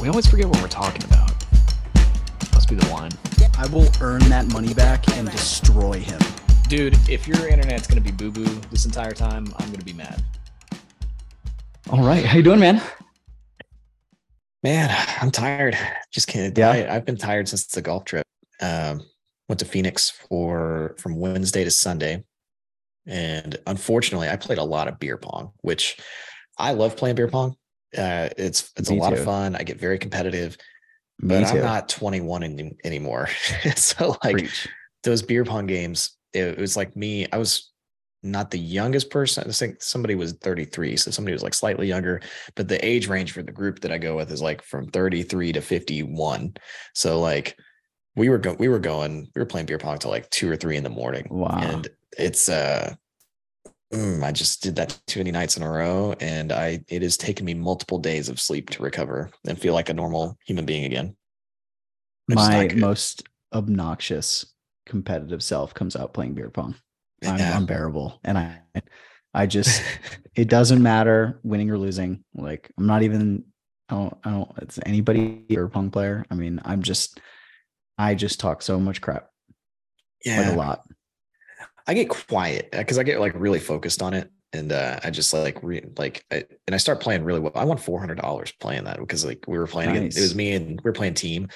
We always forget what we're talking about. Must be the wine. I will earn that money back and destroy him. Dude, if your internet's gonna be boo boo this entire time, I'm gonna be mad. All right, how you doing, man? Man, I'm tired. Just kidding. Yeah. I, I've been tired since the golf trip. Um, went to Phoenix for from Wednesday to Sunday, and unfortunately, I played a lot of beer pong, which I love playing beer pong. Uh, it's it's Me a lot too. of fun. I get very competitive, but I'm not 21 any, anymore. so like Preach. those beer pong games, it, it was like me. I was not the youngest person. I think somebody was 33, so somebody was like slightly younger. But the age range for the group that I go with is like from 33 to 51. So like we were going, we were going we were playing beer pong till like two or three in the morning. Wow. And it's uh. Mm, I just did that too many nights in a row, and I it has taken me multiple days of sleep to recover and feel like a normal human being again. It's My most obnoxious competitive self comes out playing beer pong. I'm Yeah. unbearable, and I, I just, it doesn't matter winning or losing. Like I'm not even, I don't, I don't. It's anybody beer pong player. I mean, I'm just, I just talk so much crap, yeah, like a lot. I get quiet because I get like really focused on it, and uh, I just like re- like I, and I start playing really well. I won four hundred dollars playing that because like we were playing against- it was me and we were playing team,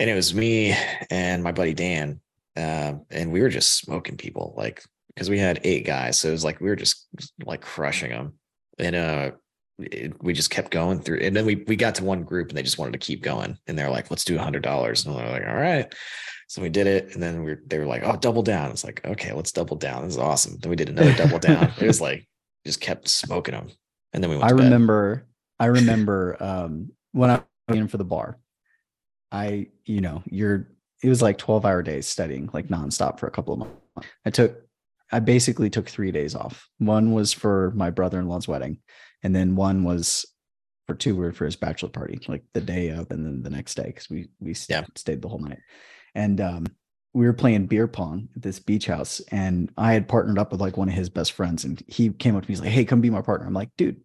and it was me and my buddy Dan, um, and we were just smoking people like because we had eight guys, so it was like we were just like crushing them, and uh. It, we just kept going through, and then we we got to one group, and they just wanted to keep going, and they're like, "Let's do a hundred dollars," and we're like, "All right." So we did it, and then we were, they were like, "Oh, double down." It's like, okay, let's double down. This is awesome. Then we did another double down. It was like just kept smoking them, and then we went. I remember, I remember um, when I went in for the bar. I, you know, you're. It was like twelve hour days studying, like nonstop for a couple of months. I took, I basically took three days off. One was for my brother in law's wedding, and then one was for two were for his bachelor party, like the day of, and then the next day because we we Yeah. stayed the whole night, and um, we were playing beer pong at this beach house, and I had partnered up with like one of his best friends, and he came up to me, he's like, "Hey, come be my partner." I'm like, "Dude,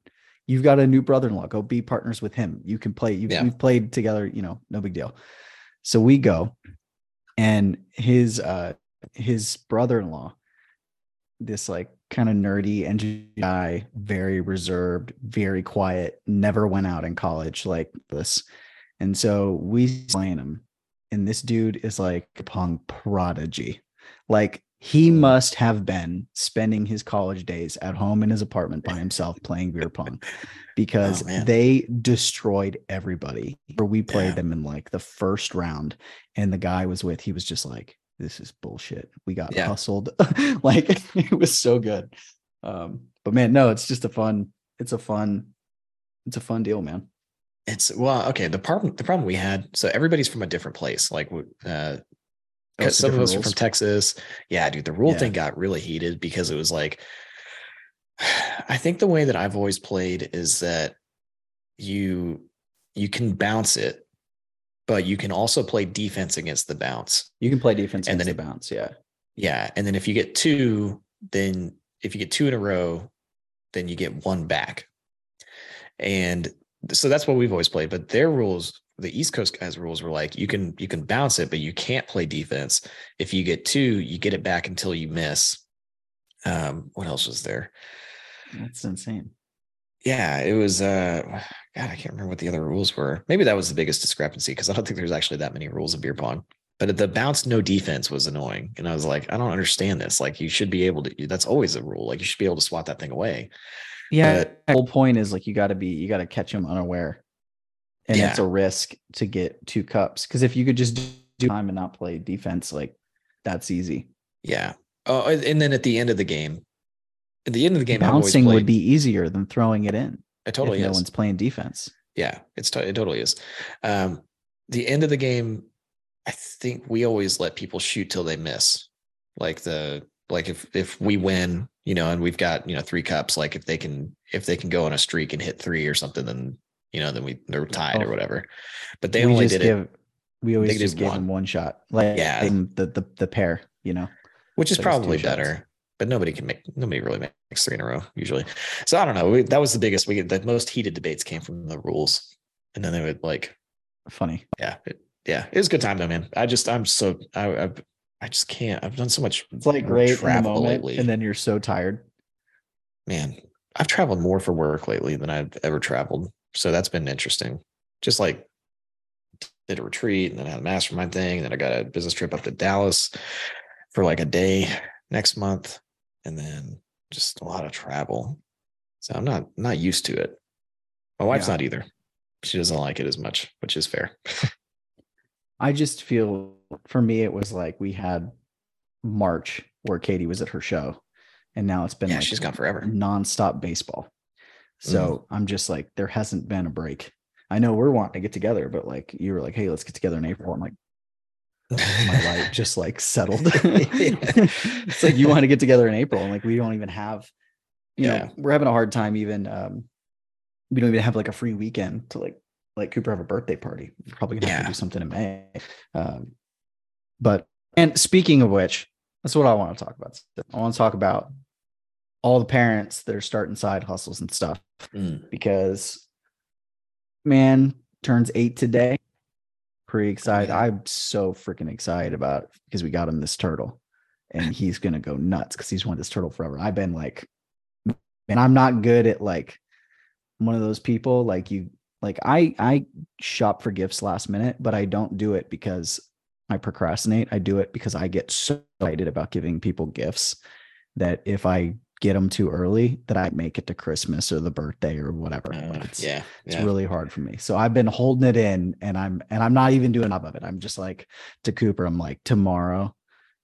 you've got a new brother-in-law. Go be partners with him. You can play. You've, Yeah. We've played together. You know, no big deal." So we go, and his uh his brother-in-law, this like kind of nerdy engineer guy, very reserved, very quiet, never went out in college like this, and so we playing him, and this dude is like a pong prodigy, like. He must have been spending his college days at home in his apartment by himself playing beer pong because Oh, they destroyed everybody. We played Yeah. them in like the first round, and the guy I was with, he was just like, "This is bullshit." We got Yeah. hustled, like it was so good. Um, but man, no, it's just a fun. It's a fun. It's a fun deal, man. It's well, okay. The problem, the problem we had. So everybody's from a different place. Like, uh, Oh, some of us are from? Texas. Yeah, dude, the rule Yeah. thing got really heated because it was like, I think the way that I've always played is that you you can bounce it, but you can also play defense against the bounce. You can play defense And then then the bounce. Yeah, Yeah, and then if you get two, then if you get two in a row, then you get one back. And so that's what we've always played. But their rules, the East Coast guys' rules were like you can you can bounce it, but you can't play defense. If you get two, you get it back until you miss. Um, what else was there? that's insane. Yeah, it was uh God, I can't remember what the other rules were. Maybe that was the biggest discrepancy because I don't think there's actually that many rules in beer pong. But the bounce no defense was annoying. And I was like, I don't understand this. Like you should be able to that's always a rule. Like you should be able to swat that thing away. Yeah, But- the whole point is like you got to be you got to catch him unaware, and it's a risk to get two cups because if you could just do time and not play defense, like that's easy. Yeah. Oh, and then at the end of the game, at the end of the game, Bouncing would be easier than throwing it in it totally no one's playing defense. Yeah, it's to- it totally is. Um, the end of the game, I think we always let people shoot till they miss. Like the like if if we win, you know, and we've got you know three cups, like if they can if they can go on a streak and hit three or something, then you know then we they're tied or Oh. whatever. But they we only did give it, we always just give one. them one shot. Like Yeah. the the the pair, you know. which is so probably shots. better. But nobody can make nobody really makes three in a row usually. So I don't know. We, that was the biggest. We get the most heated debates came from the rules, and then they would like Funny. yeah, it, yeah, it was a good time though, man. I just I'm so I I, I just can't. I've done so much. It's like great travel moment, lately. and then you're so tired. man, I've traveled more for work lately than I've ever traveled. So that's been interesting. Just like did a retreat and then I had a mastermind thing. And then I got a business trip up to Dallas for like a day next month. And then just a lot of travel. So I'm not not used to it. My wife's Yeah. not either. She doesn't like it as much, which is fair. I just feel for me it was like we had March where Katie was at her show, and now it's been yeah, like she's gone forever. nonstop baseball. Mm. So I'm just like, there hasn't been a break. I know we're wanting to get together, but like you were like, hey, let's get together in April. I'm like, my life just like settled. it's like you want to get together in April, and like we don't even have, you Yeah. know, we're having a hard time even. um We don't even have like a free weekend to like like Cooper have a birthday party. We're probably gonna have to do something in May. Um, but and speaking of which, that's what I want to talk about. I want to talk about all the parents that are starting side hustles and stuff Mm. because man turns eight today. Pretty excited. yeah. I'm so freaking excited about it because we got him this turtle and he's gonna go nuts because he's wanted this turtle forever. I've been like, and I'm not good at like one of those people like you like I I shop for gifts last minute, but I don't do it because I procrastinate. I do it because I get so excited about giving people gifts that if I get them too early, that I make it to Christmas or the birthday or whatever. Uh, it's, yeah, it's yeah. really hard for me. So I've been holding it in and I'm and I'm not even doing enough of it. I'm just like to Cooper, I'm like, tomorrow,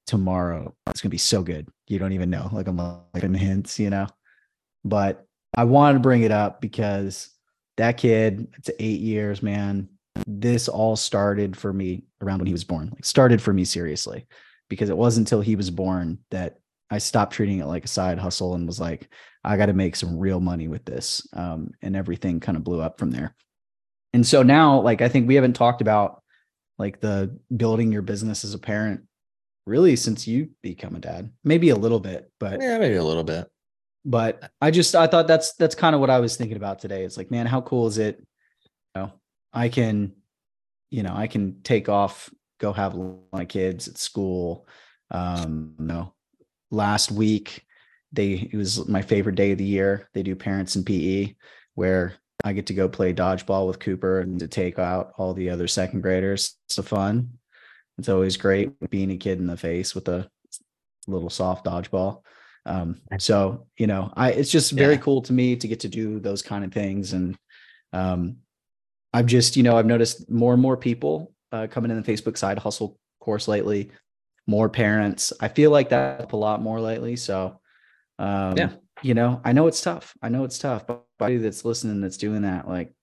tomorrow, it's gonna be so good. You don't even know. Like I'm like in hints, you know. But I wanted to bring it up because that kid, it's eight years, man. This all started for me around when he was born. Like started for me seriously. Because it wasn't until he was born that I stopped treating it like a side hustle and was like, I got to make some real money with this. Um, and everything kind of blew up from there. And so now, like, I think we haven't talked about like the building your business as a parent really since you become a dad, maybe a little bit, but yeah, maybe a little bit. but I just I thought that's that's kind of what I was thinking about today. It's like, man, how cool is it? I can, you know, I can take off, go have my kids at school. Um, you know, last week they it was my favorite day of the year. They do parents and PE where I get to go play dodgeball with Cooper and to take out all the other second graders. It's fun. It's always great being a kid in the face with a little soft dodgeball. Um, so you know, I it's just very Yeah. cool to me to get to do those kind of things, and um, I've just you know I've noticed more and more people uh, coming in the Facebook side hustle course lately, more parents. I feel like that up a lot more lately. So um, Yeah. you know, I know it's tough. I know it's tough, but anybody that's listening that's doing that, like,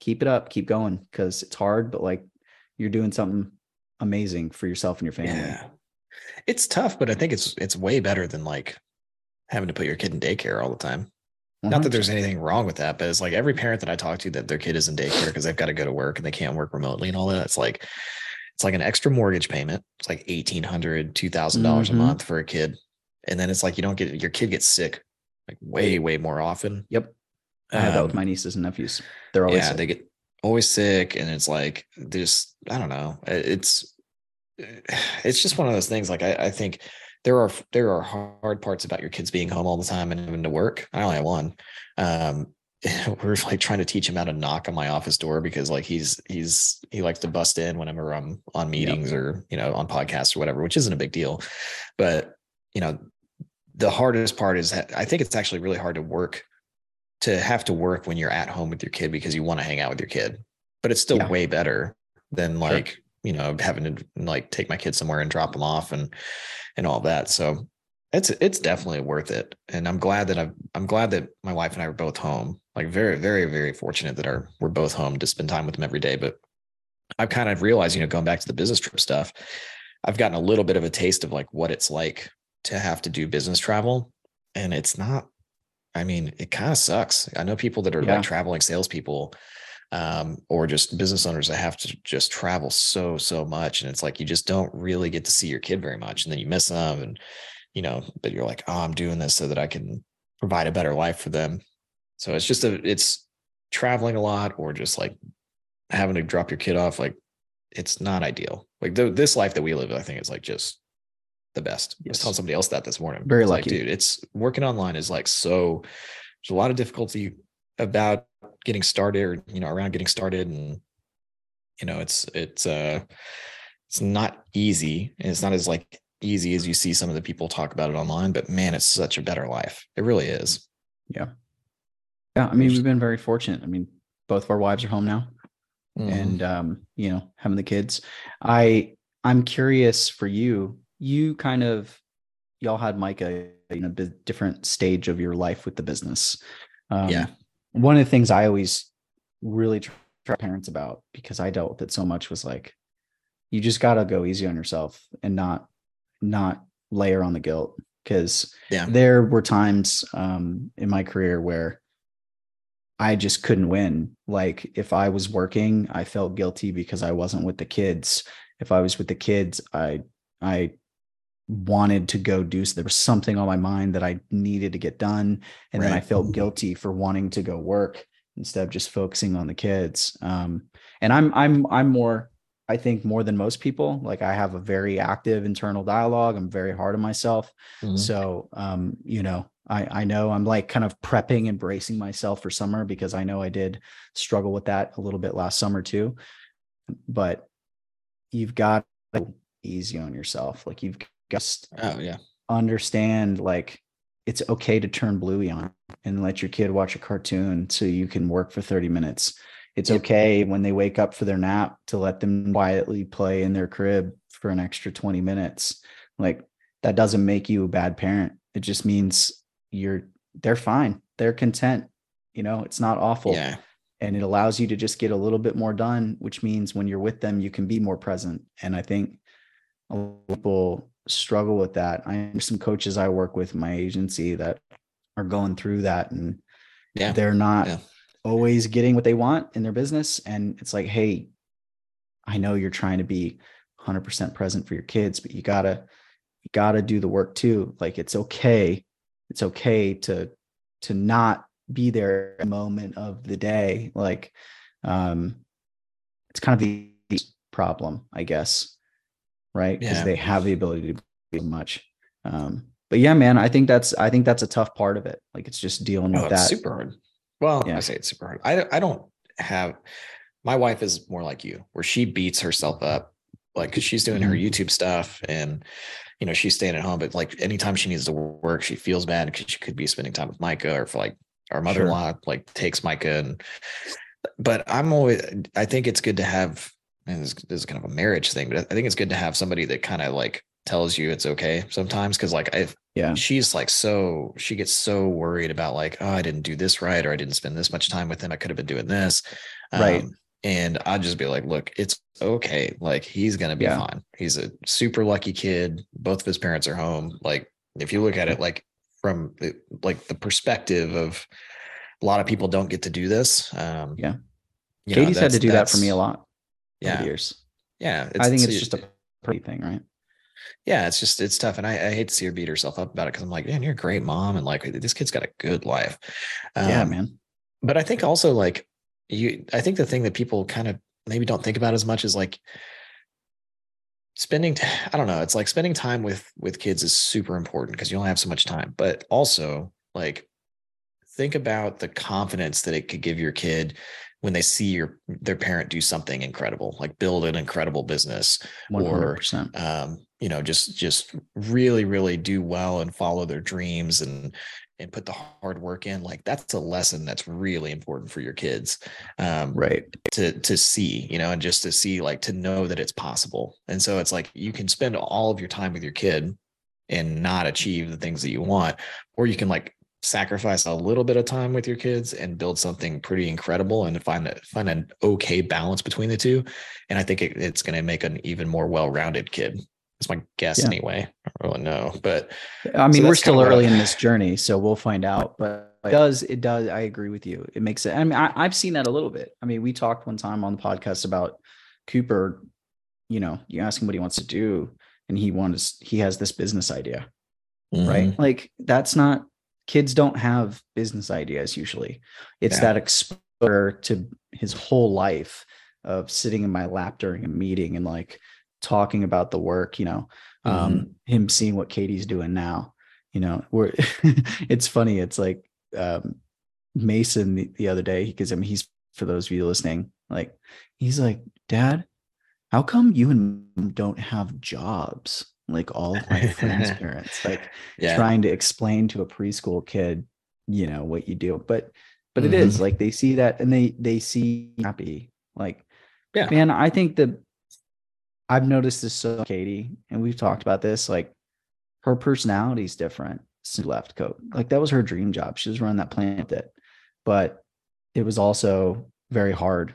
keep it up, keep going because it's hard, but like you're doing something amazing for yourself and your family. Yeah. It's tough, but I think it's it's way better than like having to put your kid in daycare all the time. Not that there's anything wrong with that, but it's like every parent that I talk to that their kid is in daycare because they've got to go to work and they can't work remotely and all that. It's like it's like an extra mortgage payment. It's like eighteen hundred, two thousand dollars Mhm. a month for a kid. And then it's like you don't get your kid gets sick like way, way more often. Yep. I have that with Um, my nieces and nephews. They're always yeah, sick. they get always sick, and it's like there's I don't know. It's it's just one of those things. Like I, I think there are there are hard parts about your kids being home all the time and having to work. I only have one. Um, we're like trying to teach him how to knock on my office door because like he's he's he likes to bust in whenever I'm on meetings or you know on podcasts or whatever, which isn't a big deal. But you know, the hardest part is that I think it's actually really hard to work to have to work when you're at home with your kid because you want to hang out with your kid. But it's still Yeah. way better than Sure. like, you know, having to like take my kid somewhere and drop them off and and all that. So it's it's definitely worth it. And I'm glad that I'm I'm glad that my wife and I are both home. Like very, very, very fortunate that our we're both home to spend time with them every day. But I've kind of realized, you know, going back to the business trip stuff, I've gotten a little bit of a taste of like what it's like to have to do business travel. And it's not, I mean, it kind of sucks. I know people that are Yeah. like traveling salespeople um, or just business owners that have to just travel so, so much. And it's like you just don't really get to see your kid very much. And then you miss them. And, you know, but you're like, oh, I'm doing this so that I can provide a better life for them. So it's just a, it's traveling a lot or just like having to drop your kid off. Like it's not ideal. Like the, this life that we live, I think is like just the best. I was telling somebody else that this morning. Very It's like, lucky. dude. It's working online is like so. There's a lot of difficulty about getting started, or you know, around getting started, and you know, it's it's uh, it's not easy, and it's not as like easy as you see some of the people talk about it online. But man, it's such a better life. It really is. Yeah. Yeah. I mean, we've been very fortunate. I mean, both of our wives are home now. Mhm. and um, you know having the kids i i'm curious for you you kind of y'all had micah in a bit different stage of your life with the business um, Yeah. One of the things i always really try parents about because i dealt with it so much was like you just got to go easy on yourself and not not layer on the guilt because Yeah. there were times um, in my career where I just couldn't win. Like if I was working, I felt guilty because I wasn't with the kids. If I was with the kids, I I wanted to go do so there was something on my mind that I needed to get done and then I felt guilty for wanting to go work instead of just focusing on the kids. Um and I'm I'm I'm more I think more than most people. Like I have a very active internal dialogue. I'm very hard on myself. Mhm. So, um, you know, I, I know I'm like kind of prepping and bracing myself for summer because I know I did struggle with that a little bit last summer too. But you've got to easy on yourself. Like you've to Oh yeah. understand like it's okay to turn bluey on and let your kid watch a cartoon so you can work for 30 minutes. It's okay when they wake up for their nap to let them quietly play in their crib for an extra 20 minutes. Like that doesn't make you a bad parent. It just means you're they're fine. They're content. You know, it's not awful Yeah. and it allows you to just get a little bit more done which means when you're with them you can be more present and i think a lot of people struggle with that. I have some coaches i work with in my agency that are going through that and Yeah. they're not Yeah. always getting what they want in their business. And it's like hey i know you're trying to be 100% present for your kids but you gotta you gotta do the work too. Like it's okay it's okay to to not be there at a moment of the day. Like um it's kind of the problem i guess right because Yeah. they have the ability to do much um but yeah man i think that's i think that's a tough part of it like it's just dealing with Oh, it's that super hard. Well, Yeah. I say it's super hard. I don't- I don't have. My wife is more like you, where she beats herself up, like 'cause she's doing her Mhm. YouTube stuff, and you know she's staying at home. But like anytime she needs to work, she feels bad because she could be spending time with Micah, or for like our mother-in-law like takes Micah. And but I'm always. I think it's good to have. And this, this is kind of a marriage thing, but I think it's good to have somebody that kind of like tells you it's okay sometimes because like if yeah she's like so she gets so worried about like oh i didn't do this right or i didn't spend this much time with him i could have been doing this Right. Um, and i'd just be like look it's okay like he's gonna be Yeah. fine he's a super lucky kid both of his parents are home like if you look at it like from the, like the perspective of a lot of people don't get to do this um Yeah. you know, katie's had to do that for me a lot yeah years yeah i think it's just a pretty thing right yeah, it's just it's tough, and I, I hate to see her beat herself up about it because I'm like, man, you're a great mom, and like this kid's got a good life. yeah Um, man But I think also like you, I think the thing that people kind of maybe don't think about as much is like spending. t- I don't know. It's like spending time with with kids is super important because you only have so much time. But also like think about the confidence that it could give your kid when they see your their parent do something incredible, like build an incredible business 100% um, you know, just just really, really do well and follow their dreams and and put the hard work in. Like that's a lesson that's really important for your kids um, right to to see, you know, and just to see, like to know that it's possible. And so it's like you can spend all of your time with your kid and not achieve the things that you want, or you can like sacrifice a little bit of time with your kids and build something pretty incredible and find a, find an okay balance between the two. And I think it, it's going to make an even more well-rounded kid. That's my guess Yeah. anyway. I don't really know, but I mean, So we're still early in this journey, so we'll find out. But it does it does? I agree with you. It makes it. I mean, I, I've seen that a little bit. I mean, we talked one time on the podcast about Cooper. You know, you ask him what he wants to do, and he wants he has this business idea, right? Mhm. Like that's not kids don't have business ideas usually. It's Yeah. that exposure to his whole life of sitting in my lap during a meeting and like talking about the work, you know, um, him seeing what Katie's doing now, you know, we're it's funny. It's like um Mason the, the other day, because I mean he's for those of you listening, like he's like, Dad, how come you and don't have jobs? Like all of my friends' parents. Like yeah. trying to explain to a preschool kid you know what you do but but it Mhm. is like they see that and they they see happy like Yeah. man i think that i've noticed this so katie and we've talked about this like her personality is different since left coat like that was her dream job she was running that plant that but it was also very hard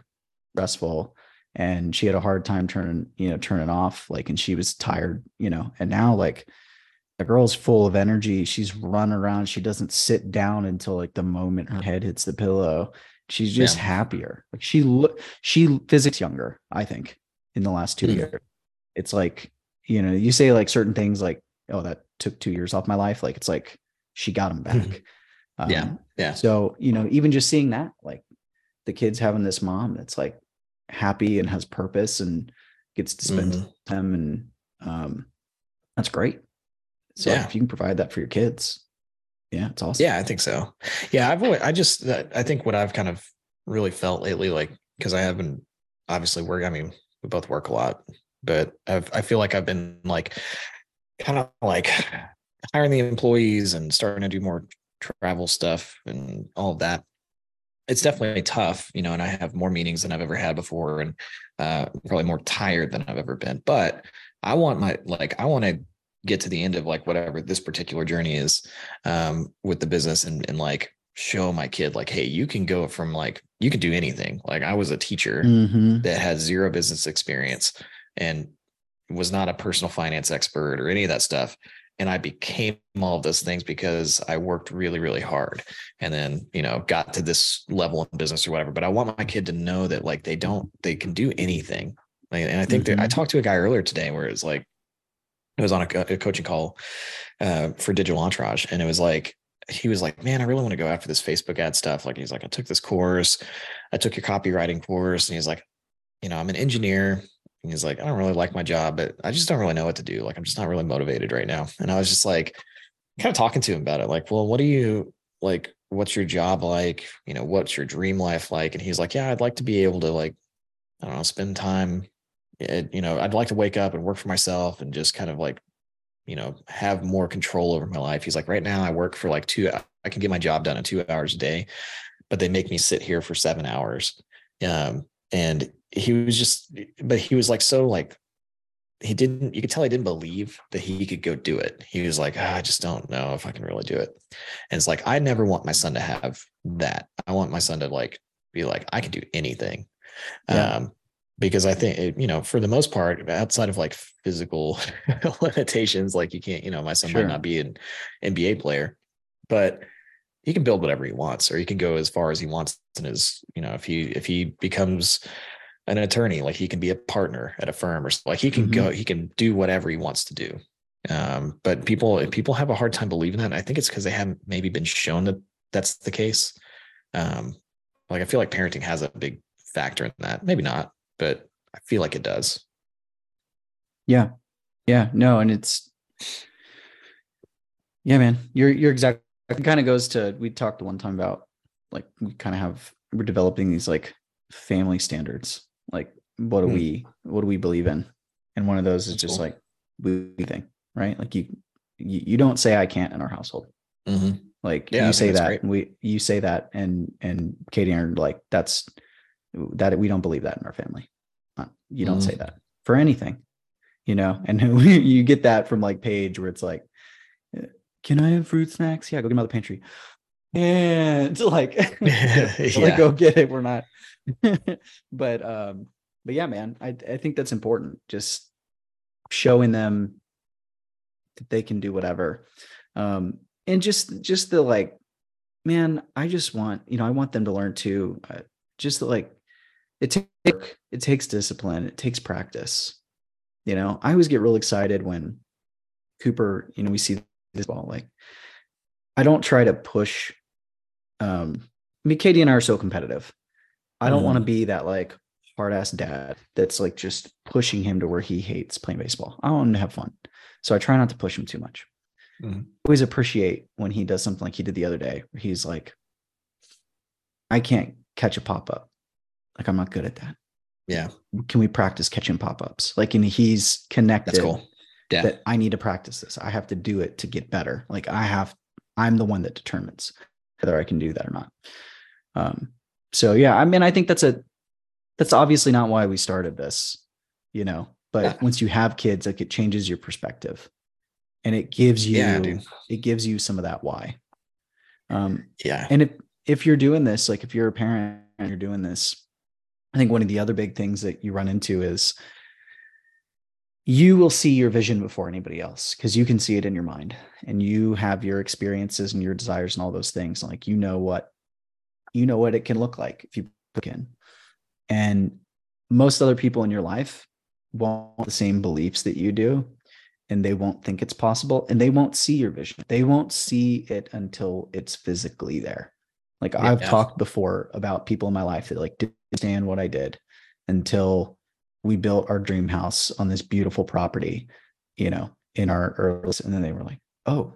stressful and she had a hard time turning you know turning off like and she was tired you know and now like the girl's full of energy she's running around she doesn't sit down until like the moment her head hits the pillow she's just Yeah. happier like she look she physics younger i think in the last two Mhm. years it's like you know you say like certain things like oh that took two years off my life like it's like she got them back Yeah. Um, Yeah. so you know even just seeing that like the kids having this mom that's like happy and has purpose and gets to spend Mhm. time and um that's great so Yeah. if you can provide that for your kids yeah it's awesome Yeah, I think so. Yeah, I've always, I just I think what I've kind of really felt lately, like because I haven't obviously work. I mean, we both work a lot, but I've I feel like I've been like kind of like hiring the employees and starting to do more travel stuff and all of that. It's definitely tough, you know, and I have more meetings than I've ever had before and uh probably more tired than I've ever been. But I want my like I want to get to the end of like whatever this particular journey is um with the business and and like show my kid like hey you can go from like you can do anything like i was a teacher Mhm. that had zero business experience and was not a personal finance expert or any of that stuff and i became all of those things because i worked really really hard and then you know got to this level in business or whatever. But i want my kid to know that like they don't they can do anything. And i think that i Mhm. talked to a guy earlier today where it's like I was on a, a coaching call uh, for digital entourage and it was like he was like man i really want to go after this facebook ad stuff. Like he's like i took this course. I took your copywriting course. And he's like you know i'm an engineer and he's like i don't really like my job but i just don't really know what to do. Like i'm just not really motivated right now. And i was just like kind of talking to him about it like well what do you like what's your job like? You know what's your dream life like? And he's like yeah i'd like to be able to like i don't know spend time it, you know i'd like to wake up and work for myself and just kind of like you know have more control over my life. He's like right now i work for like two i can get my job done in two hours a day but they make me sit here for seven hours um and he was just but he was like so like he didn't you could tell he didn't believe that he could go do it. He was like "Ah, i just don't know if i can really do it. And it's like i never want my son to have that. I want my son to like be like i can do anything. Yeah. um because i think it, you know for the most part outside of like physical limitations like you can't you know my son Sure. might not be an nba player. But he can build whatever he wants or he can go as far as he wants in his you know if he if he becomes an attorney like he can be a partner at a firm or like he can go he can do whatever he wants to do um but people people have a hard time believing that and i think it's because they haven't maybe been shown that that's the case um like i feel like parenting has a big factor in that maybe not but i feel like it does Yeah. Yeah. No, and it's yeah, man. You're you're exactly it kind of goes to we talked one time about like we kind of have we're developing these like family standards. Like what do Hmm. we what do we believe in? And one of those is That's just cool. like we thing, right? Like you, you you don't say I can't in our household. Mhm. Like Yeah, you say that great. and we you say that and and Katie are like that's that we don't believe that in our family. Uh, You don't Mm. say that for anything, you know. And you get that from like Paige, where it's like, "Uh, "Can I have fruit snacks? Yeah, go get them out of the pantry." and like, like go get it. We're not. but um, but yeah, man, I I think that's important. Just showing them that they can do whatever. Um, and just just the like, man, I just want, you know, I want them to learn too. Uh, just the, like it takes work, it takes discipline, it takes practice. You know, I always get real excited when Cooper, you know, we see this ball. Like, I don't try to push. Um, I mean, Katie and I are so competitive. I don't want to be that like hard ass dad that's like just pushing him to where he hates playing baseball. I want him to have fun. So I try not to push him too much. Mhm. Always appreciate when he does something like he did the other day, where he's like, I can't catch a pop up. Like, I'm not good at that. Yeah. Can we practice catching pop ups? Like, and he's connected That's cool. Yeah. that I need to practice this. I have to do it to get better. Like I have, I'm the one that determines whether I can do that or not. Um, so yeah, I mean, I think that's a, that's obviously not why we started this, you know, but Yeah. once you have kids, like it changes your perspective and it gives you, Yeah, it gives you some of that why. Um, Yeah. and if, if you're doing this, like if you're a parent and you're doing this, I think one of the other big things that you run into is you will see your vision before anybody else because you can see it in your mind and you have your experiences and your desires and all those things. Like you know what you know what it can look like if you look in. And most other people in your life won't have the same beliefs that you do and they won't think it's possible and they won't see your vision. They won't see it until it's physically there. Like Yeah. I've talked before about people in my life that like didn't understand what I did until we built our dream house on this beautiful property, you know, in our early, and then they were like, oh,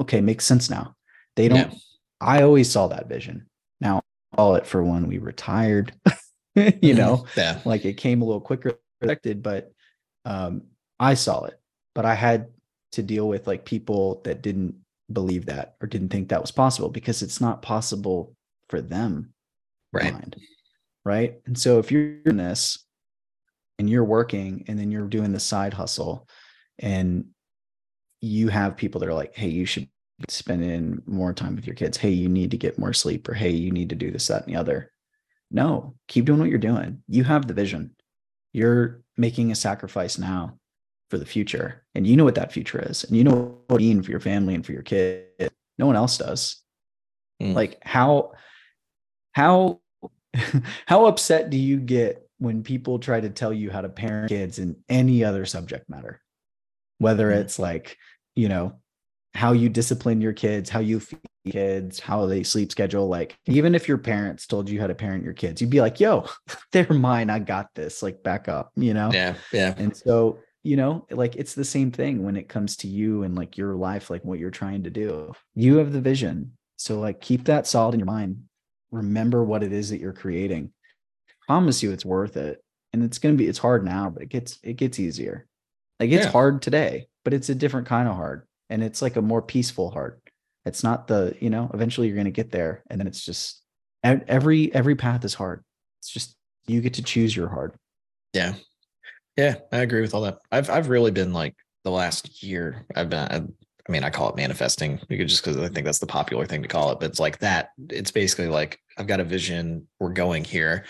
okay, makes sense now. They don't, Yeah. I always saw that vision. Now, saw it for when we retired, you know, Yeah. like it came a little quicker expected, but um, I saw it. But I had to deal with like people that didn't believe that or didn't think that was possible because it's not possible for them Right. mind. Right. And so if you're in this and you're working and then you're doing the side hustle and you have people that are like, hey, you should be spending more time with your kids. Hey, you need to get more sleep, or hey, you need to do this, that, and the other. No, keep doing what you're doing. You have the vision. You're making a sacrifice now for the future. And you know what that future is. And you know what it means for your family and for your kid. No one else does. Mm. Like how how how upset do you get when people try to tell you how to parent kids in any other subject matter? Whether Mm. it's like, you know, how you discipline your kids, how you feed kids, how they sleep schedule. Like, even if your parents told you how to parent your kids, you'd be like, yo, they're mine. I got this. Like, back up, you know? Yeah. Yeah. And so, you know, like it's the same thing when it comes to you and like your life, like what you're trying to do. You have the vision. So, like, keep that solid in your mind. Remember what it is that you're creating. Promise you it's worth it. And it's going to be, it's hard now, but it gets, it gets easier. Like, it's Yeah. hard today, but it's a different kind of hard. And it's like a more peaceful hard. It's not the, you know, eventually you're going to get there. And then it's just every, every path is hard. It's just, you get to choose your hard. Yeah. Yeah, I agree with all that. I've I've really been like the last year. I've been. I, I mean, I call it manifesting because just because I think that's the popular thing to call it. But it's like that. It's basically like I've got a vision. We're going here,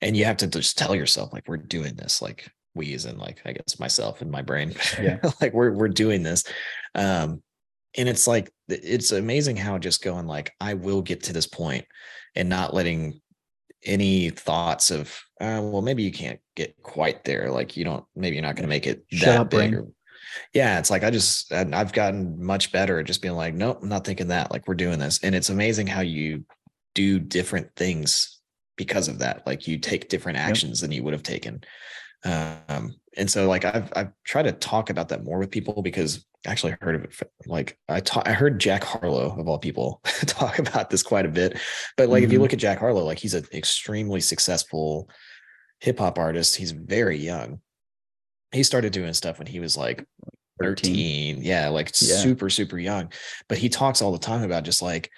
and you have to just tell yourself like we're doing this. Like we, in like I guess myself and my brain. Yeah. like we're we're doing this. Um, and it's like it's amazing how just going like I will get to this point, and not letting any thoughts of uh, well maybe you can't get quite there like you don't maybe you're not going to make it Shut that up, big or, yeah it's like i just i've gotten much better at just being like nope i'm not thinking that like we're doing this and it's amazing how you do different things because of that like you take different actions than you would have taken. Um and so like i've i've tried to talk about that more with people because I actually heard of it like i ta- i heard jack harlow of all people talk about this quite a bit. But like if you Mhm. look at jack harlow like he's an extremely successful hip hop artist. He's very young. He started doing stuff when he was like 13 yeah like Yeah. super super young. But he talks all the time about just like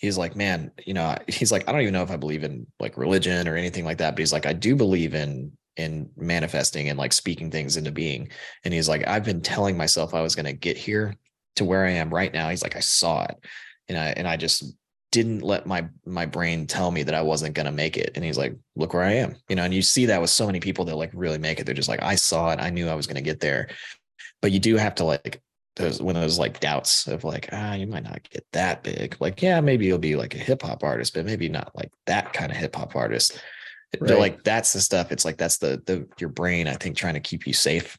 he's like man you know he's like i don't even know if i believe in like religion or anything like that but he's like i do believe in in manifesting and like speaking things into being and he's like i've been telling myself i was going to get here to where i am right now he's like i saw it and I and I just didn't let my my brain tell me that I wasn't gonna make it. And he's like, look where I am. You know, and you see that with so many people that like really make it. They're just like, I saw it, I knew I was gonna get there. But you do have to like those when those like doubts of like, ah, you might not get that big. Like, yeah, maybe you'll be like a hip hop artist, but maybe not like that kind of hip hop artist. They're like that's the stuff. It's like that's the the your brain, I think, trying to keep you safe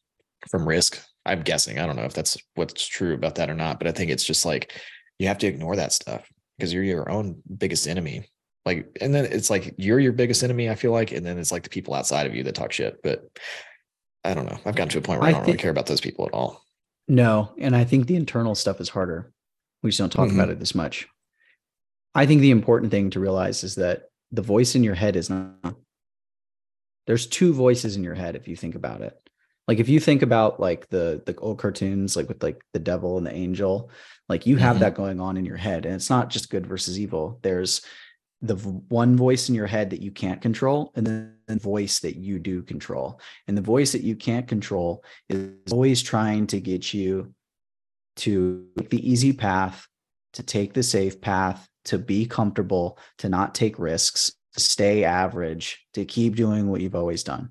from risk. I'm guessing. I don't know if that's what's true about that or not, but I think it's just like you have to ignore that stuff because you're your own biggest enemy. Like, and then it's like you're your biggest enemy, I feel like, and then it's like the people outside of you that talk shit. But I don't know. I've gotten to a point where I, I don't really care about those people at all. No, and I think the internal stuff is harder. We just don't talk Mhm. about it as much. I think the important thing to realize is that the voice in your head is not there's two voices in your head if you think about it. Like if you think about like the the old cartoons like with like the devil and the angel, like you have Mhm. that going on in your head and it's not just good versus evil. There's the one voice in your head that you can't control and then the voice that you do control. And the voice that you can't control is always trying to get you to take the easy path, to take the safe path, to be comfortable, to not take risks, to stay average, to keep doing what you've always done.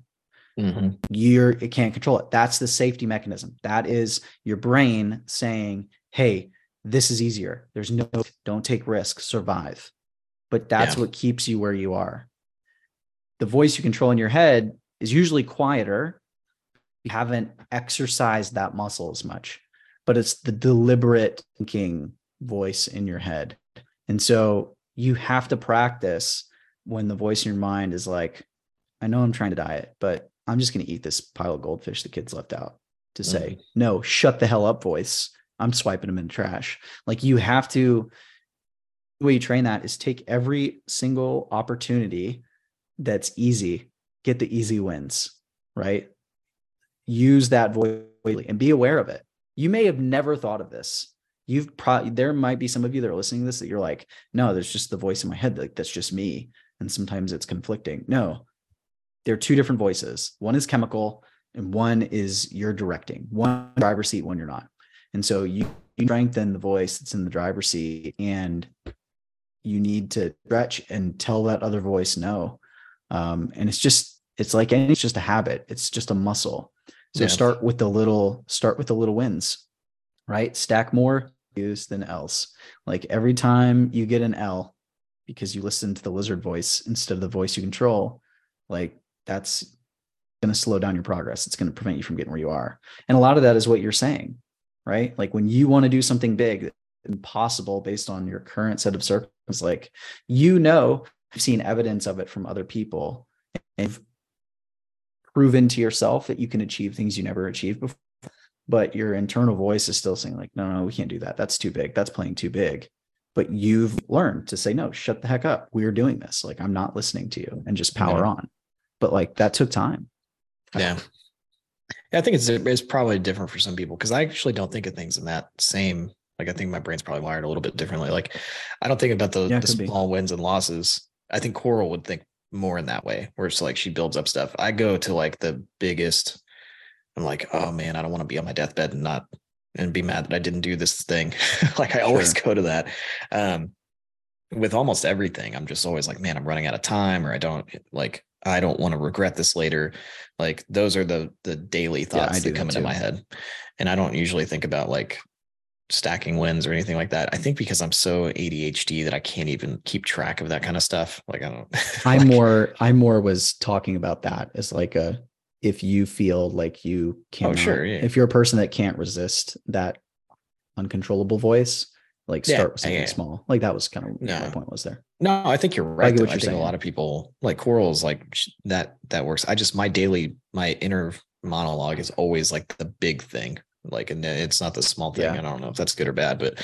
Mm-hmm. You're it can't control it. That's the safety mechanism. That is your brain saying, "Hey, this is easier. There's no don't take risks, survive." But that's Yeah. what keeps you where you are. The voice you control in your head is usually quieter. You haven't exercised that muscle as much, but it's the deliberate thinking voice in your head. And so you have to practice when the voice in your mind is like, I know I'm trying to diet, but I'm just going to eat this pile of goldfish the kids left out to say, mm. no, shut the hell up, voice. I'm swiping them in the trash. Like you have to, the way you train that is take every single opportunity that's easy, get the easy wins, right? Use that voice and be aware of it. You may have never thought of this. You've probably, there might be some of you that are listening to this that you're like, no, there's just the voice in my head. Like that's just me. And sometimes it's conflicting. No, there are two different voices. One is chemical and one is you're directing. One driver's seat, one you're not. And so you, you strengthen the voice that's in the driver's seat and you need to stretch and tell that other voice no. Um, and it's just, it's like, any- it's just a habit. It's just a muscle. So Yeah. start with the little, start with the little wins, right? Stack more U's than L's. Like every time you get an L because you listen to the lizard voice instead of the voice you control, like that's going to slow down your progress. It's going to prevent you from getting where you are. And a lot of that is what you're saying, right? Like when you want to do something big, impossible based on your current set of circumstances, like you know, you've seen evidence of it from other people and you've proven to yourself that you can achieve things you never achieved before. But your internal voice is still saying, like, no, no, we can't do that. That's too big. That's playing too big. But you've learned to say, no, shut the heck up. We're doing this. Like, I'm not listening to you and just power Yeah. on. But like that took time. Yeah. Yeah, I think it's it's probably different for some people because I actually don't think of things in that same like I think my brain's probably wired a little bit differently. Like I don't think about the, Yeah, the could be. small wins and losses. I think Coral would think more in that way, where it's like she builds up stuff. I go to like the biggest. I'm like, oh man, I don't want to be on my deathbed and not and be mad that I didn't do this thing. like I always go to that. Um, with almost everything, I'm just always like, man, I'm running out of time, or I don't like, I don't want to regret this later. Like those are the the daily thoughts do that come into my head, and I don't usually think about like stacking wins or anything like that. I think because I'm so ADHD that I can't even keep track of that kind of stuff. Like I don't. I like- more I more was talking about that as like a if you feel like you can't. Oh, sure, yeah. if you're a person that can't resist that uncontrollable voice, like Yeah, start with something yeah. small. Like that was kind of what my point was there. No, I think you're right. I you're think a lot of people like corals, like that. That works. I just my daily, my inner monologue is always like the big thing. Like, and it's not the small thing. Yeah. I don't know if that's good or bad, but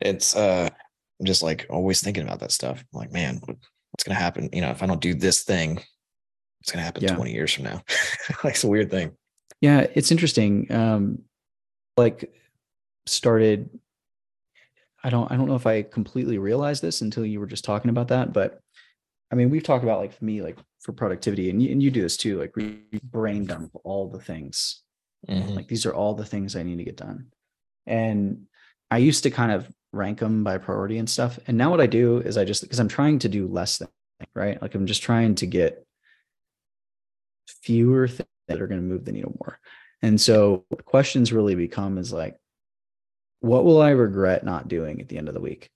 it's uh I'm just like always thinking about that stuff. I'm like, man, what's gonna happen? You know, if I don't do this thing, it's gonna happen Yeah. 20 years from now? like it's a weird thing. Yeah, it's interesting. Um like started I don't I don't know if I completely realized this until you were just talking about that, but I mean, we've talked about like for me, like for productivity, and you, and you do this too, like we brain dump all the things Mhm. like these are all the things i need to get done and i used to kind of rank them by priority and stuff. And now what I do is I just because I'm trying to do less than right. Like I'm just trying to get fewer things that are going to move the needle more. And so the questions really become is like, what will I regret not doing at the end of the week?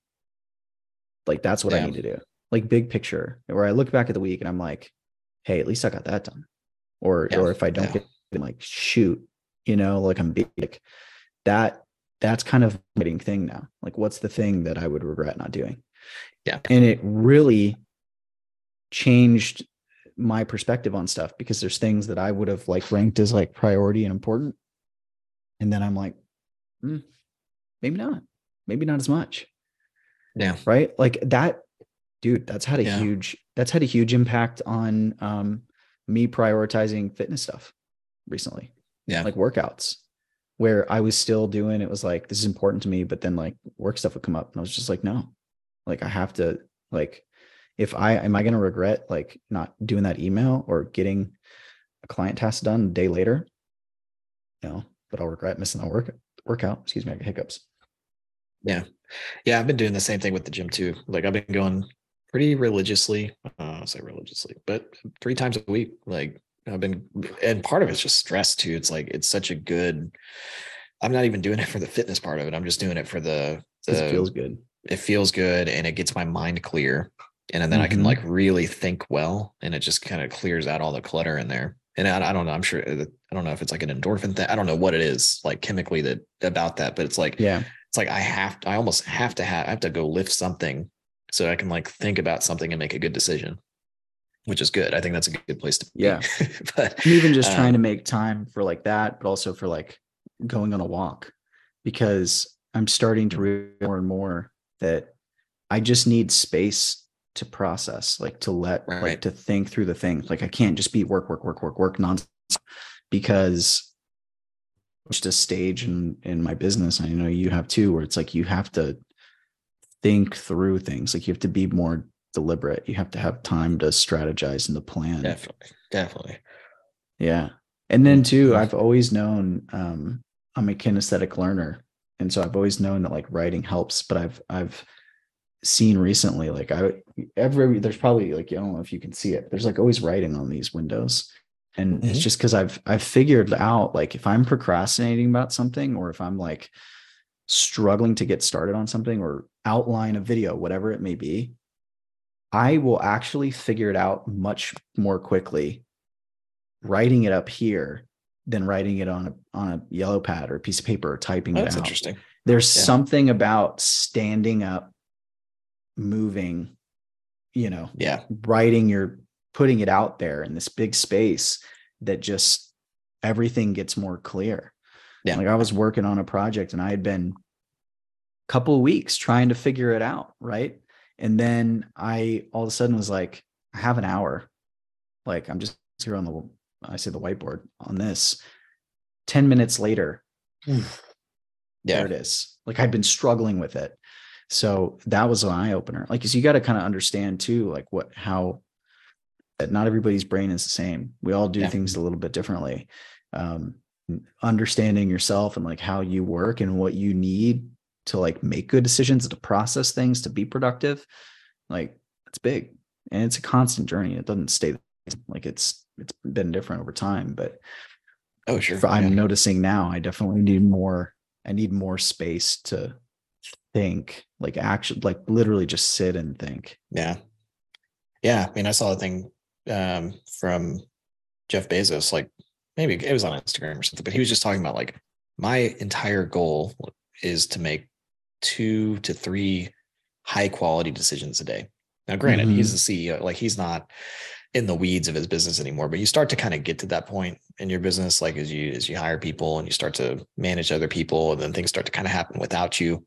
Like that's what I need to do. Like big picture, where I look back at the week and I'm like, hey, at least I got that done. Or Yeah. or if I don't Yeah. get I'm like, shoot, you know, like I'm big like that that's kind of a thing now. Like what's the thing that I would regret not doing? Yeah. And it really changed my perspective on stuff because there's things that I would have like ranked as like priority and important. And then I'm like, "Hmm, maybe not, maybe not as much. Yeah. Right. Like that, dude, that's had a Yeah. huge, that's had a huge impact on um, me prioritizing fitness stuff recently. Yeah. Like workouts where I was still doing, it was like, this is important to me. But then like work stuff would come up and I was just like, no, like I have to like, if I am I going to regret like not doing that email or getting a client task done a day later? No, but I'll regret missing that work workout. Excuse me, I got hiccups. Yeah. Yeah. I've been doing the same thing with the gym too. Like I've been going pretty religiously. Uh, I'll say religiously, but three times a week. Like I've been, and part of it's just stress too. It's like, it's such a good, I'm not even doing it for the fitness part of it. I'm just doing it for the, the it feels good. it feels good and it gets my mind clear. And then I can Mhm. like really think well and it just kind of clears out all the clutter in there. And I, I don't know, I'm sure, uh, I don't know if it's like an endorphin thing. I don't know what it is like chemically that about that, but it's like, Yeah. it's like I have to, I almost have to have I have to go lift something so I can like think about something and make a good decision, which is good. I think that's a good place to be. Yeah. but even just trying um, to make time for like that, but also for like going on a walk because I'm starting to realize more and more that I just need space to process, like to let, Right. like to think through the things. Like I can't just be work, work, work, work, work nonsense because just a stage in in my business. I know you have too, where it's like you have to think through things. Like you have to be more deliberate. You have to have time to strategize and to plan. definitely, definitely. Yeah. And then too. I've always known um I'm a kinesthetic learner. And so I've always known that like writing helps, but I've I've seen recently like I every there's probably like I don't know if you can see it. There's like always writing on these windows. And it's Mhm. just because I've I've figured out like if I'm procrastinating about something or if I'm like struggling to get started on something or outline a video, whatever it may be, I will actually figure it out much more quickly writing it up here than writing it on a on a yellow pad or a piece of paper or typing That's it out. interesting. There's Yeah. something about standing up, moving, you know, Yeah. writing your putting it out there in this big space that just everything gets more clear. Yeah. Like I was working on a project and I had been a couple of weeks trying to figure it out, right? And then I all of a sudden was like, I have an hour. Like I'm just here on the I say the whiteboard on this. 10 minutes later, Yeah. there it is. Like I've been struggling with it. So that was an eye opener. Like, so you got to kind of understand too, like what, how that not everybody's brain is the same. We all do Yeah. things a little bit differently. Um, understanding yourself and like how you work and what you need to like make good decisions, to process things, to be productive, like it's big and it's a constant journey. It doesn't stay like it's, it's been different over time, but Oh, sure. I'm yeah. noticing now I definitely need more I need more space to think like actually like literally just sit and think. Yeah. Yeah. I mean, I saw a thing um, from Jeff Bezos, like maybe it was on Instagram or something, but he was just talking about like my entire goal is to make two to three high quality decisions a day. Now, granted, he's mm-hmm. the CEO, like he's not in the weeds of his business anymore, but you start to kind of get to that point in your business, like as you as you hire people and you start to manage other people, and then things start to kind of happen without you.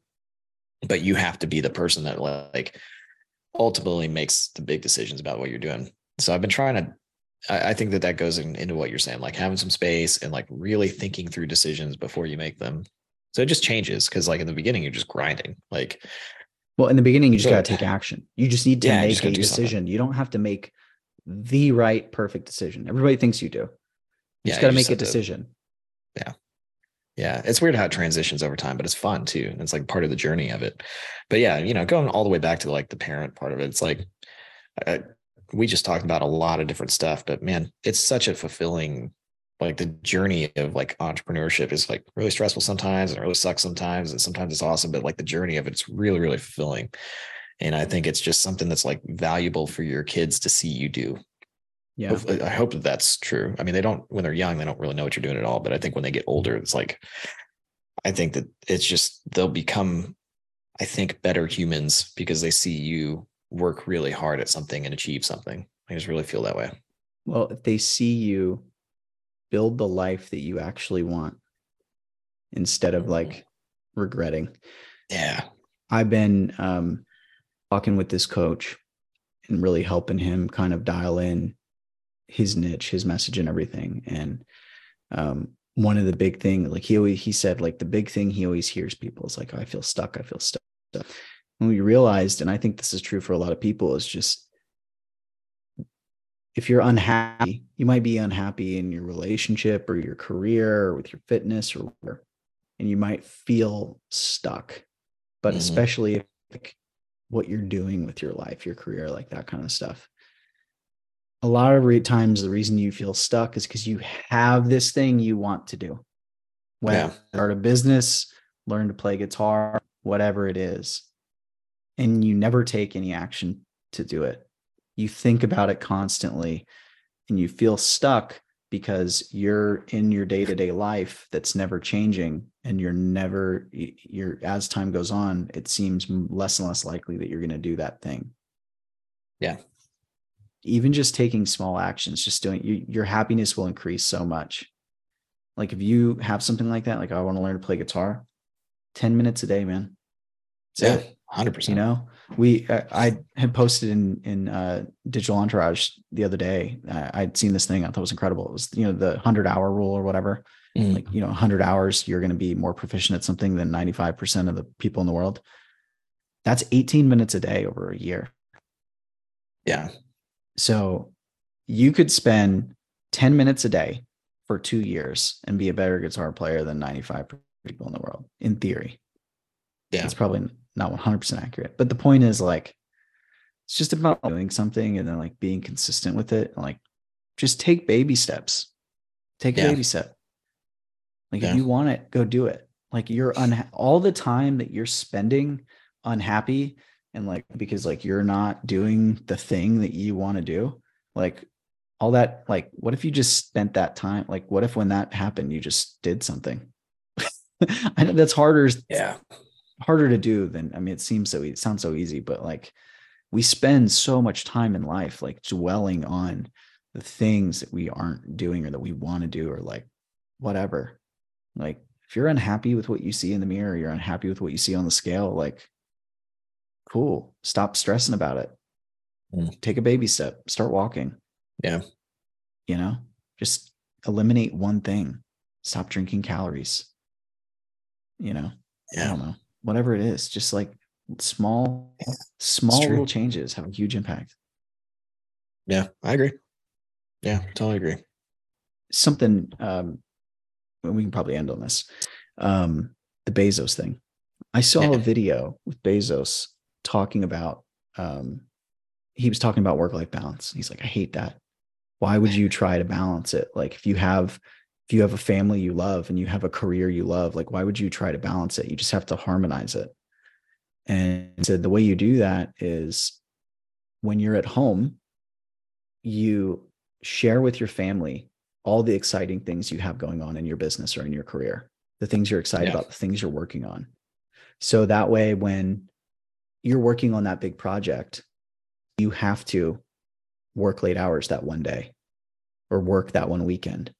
But you have to be the person that like ultimately makes the big decisions about what you're doing. So I've been trying to. I, I think that that goes in, into what you're saying, like having some space and like really thinking through decisions before you make them. So it just changes because, like in the beginning, you're just grinding. Like Well, in the beginning, you just Good. got to take action. You just need to Yeah, make a gotta something. decision. You don't have to make the right perfect decision. Everybody thinks you do. You Yeah, just got to you make just a have to- decision. Yeah. Yeah, it's weird how it transitions over time, but it's fun too. And it's like part of the journey of it. But yeah, you know, going all the way back to like the parent part of it, it's like I, we just talked about a lot of different stuff, but man, it's such a fulfilling like the journey of like entrepreneurship is like really stressful sometimes and it really sucks sometimes and sometimes it's awesome but like the journey of it's really really fulfilling. And i think it's just something that's like valuable for your kids to see you do. Yeah. Hopefully- i hope that that's true. I mean they don't when they're young they don't really know what you're doing at all but i think when they get older it's like i think that it's just they'll become i think better humans because they see you work really hard at something and achieve something. I just really feel that way. Well, if they see you build the life that you actually want instead of like regretting. yeah I've been um, talking with this coach and really helping him kind of dial in his niche, his message, and everything. And um, one of the big thing, like he always he said, like the big thing he always hears people is like, oh, I feel stuck. I feel stuck. And we realized, and I think this is true for a lot of people, is just if you're unhappy, you might be unhappy in your relationship or your career or with your fitness or whatever, and you might feel stuck but Mhm. especially if like what you're doing with your life, your career, like that kind of stuff. A lot of times, the reason you feel stuck is because you have this thing you want to do. Whether Yeah. start a business, learn to play guitar, whatever it is, and you never take any action to do it. You think about it constantly, and you feel stuck because you're in your day-to-day life that's never changing and you're never you're as time goes on it seems less and less likely that you're going to do that thing. Yeah. even just taking small actions just doing you, your happiness will increase so much. Like if you have something like that like i want to learn to play guitar 10 minutes a day man. That's yeah it, 100% you know we uh, i had posted in in uh digital entourage the other day. Uh, i'd seen this thing. I thought it was incredible. It was you know the 100 hour rule or whatever. Mm. like you know 100 hours you're going to be more proficient at something than 95% of the people in the world. That's 18 minutes a day over a year. Yeah. So you could spend 10 minutes a day for two years and be a better guitar player than 95 people in the world in theory. Yeah. It's probably not 100% accurate but the point is like it's just about doing something and then like being consistent with it and like just take baby steps. Take a Yeah. baby step. Like Yeah. if you want it go do it. Like you're unha- all the time that you're spending unhappy and like because like you're not doing the thing that you want to do like all that like what if you just spent that time like what if when that happened you just did something? I know that's harder yeah harder to do than I mean it seems so it sounds so easy but like we spend so much time in life like dwelling on the things that we aren't doing or that we want to do or like whatever. Like if you're unhappy with what you see in the mirror you're unhappy with what you see on the scale like cool. Stop stressing about it. Mm. take a baby step. Start walking. Yeah. you know? Just eliminate one thing. Stop drinking calories. You know? I yeah. don't know, whatever it is, just like small, small little changes have a huge impact. yeah i agree yeah totally agree Something, um, we can probably end on this. Um, the Bezos thing. I saw Yeah. a video with Bezos talking about, um, he was talking about work life balance. He's like, I hate that. Why would you try to balance it? Like, if you have, if you have a family you love and you have a career you love, like, why would you try to balance it? You just have to harmonize it. And said the way you do that is when you're at home, you share with your family all the exciting things you have going on in your business or in your career, the things you're excited Yeah. about, the things you're working on. So that way, when you're working on that big project, you have to work late hours that one day or work that one weekend.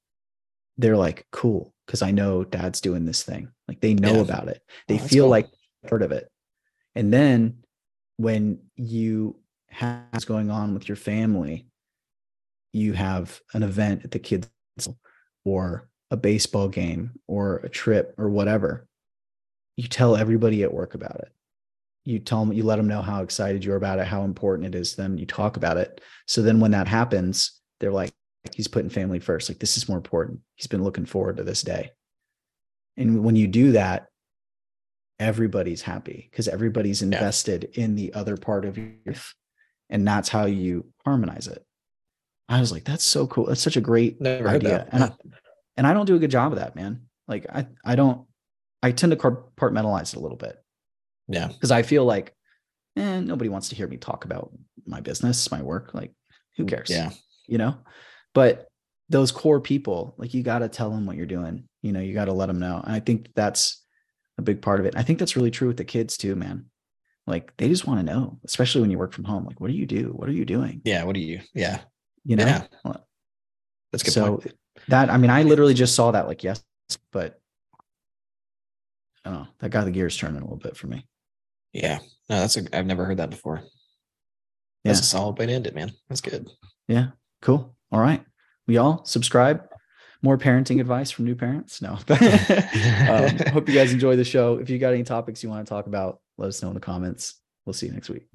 They're like, cool, because I know dad's doing this thing. Like they know Yeah. about it. They Oh, feel cool. like part of it. And then when you have what's going on with your family, you have an event at the kids or a baseball game or a trip or whatever. You tell everybody at work about it. You tell them, you let them know how excited you're about it, how important it is to them. You talk about it. So then when that happens, they're like, he's putting family first. Like this is more important. He's been looking forward to this day. And when you do that, everybody's happy because everybody's invested in the other part of your life. And that's how you harmonize it. I was like, that's so cool. That's such a great Never idea. And I, and I don't do a good job of that, man. Like I, I don't, I tend to compartmentalize it a little bit yeah. because I feel like, eh, nobody wants to hear me talk about my business, my work. Like, who cares? Yeah. You know, but those core people, like, you got to tell them what you're doing. You know, you got to let them know. And I think that's a big part of it. I think that's really true with the kids too, man. Like, they just want to know, especially when you work from home. Like, what do you do? What are you doing? Yeah. What do you? Yeah. You know, Yeah. That's good. so point. that I mean, I literally just saw that like yes, but I don't know. That got the gears turning a little bit for me. Yeah. No, that's a. I've never heard that before. Yeah. That's a solid way to end it, man. That's good. Yeah. Cool. All right. We all subscribe. More parenting advice from new parents. No. um, hope you guys enjoy the show. If you got any topics you want to talk about, let us know in the comments. We'll see you next week.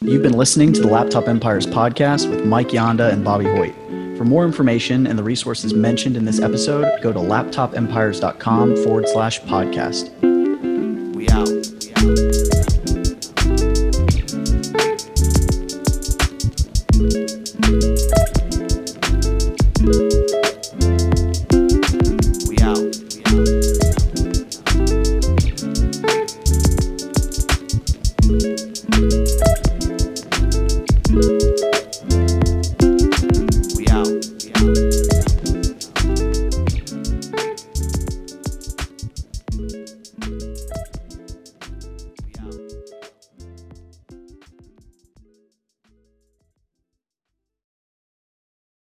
You've been listening to the Laptop Empires podcast with Mike Yanda and Bobby Hoyt. For more information and the resources mentioned in this episode, go to laptopempires.com forward slash podcast. We out.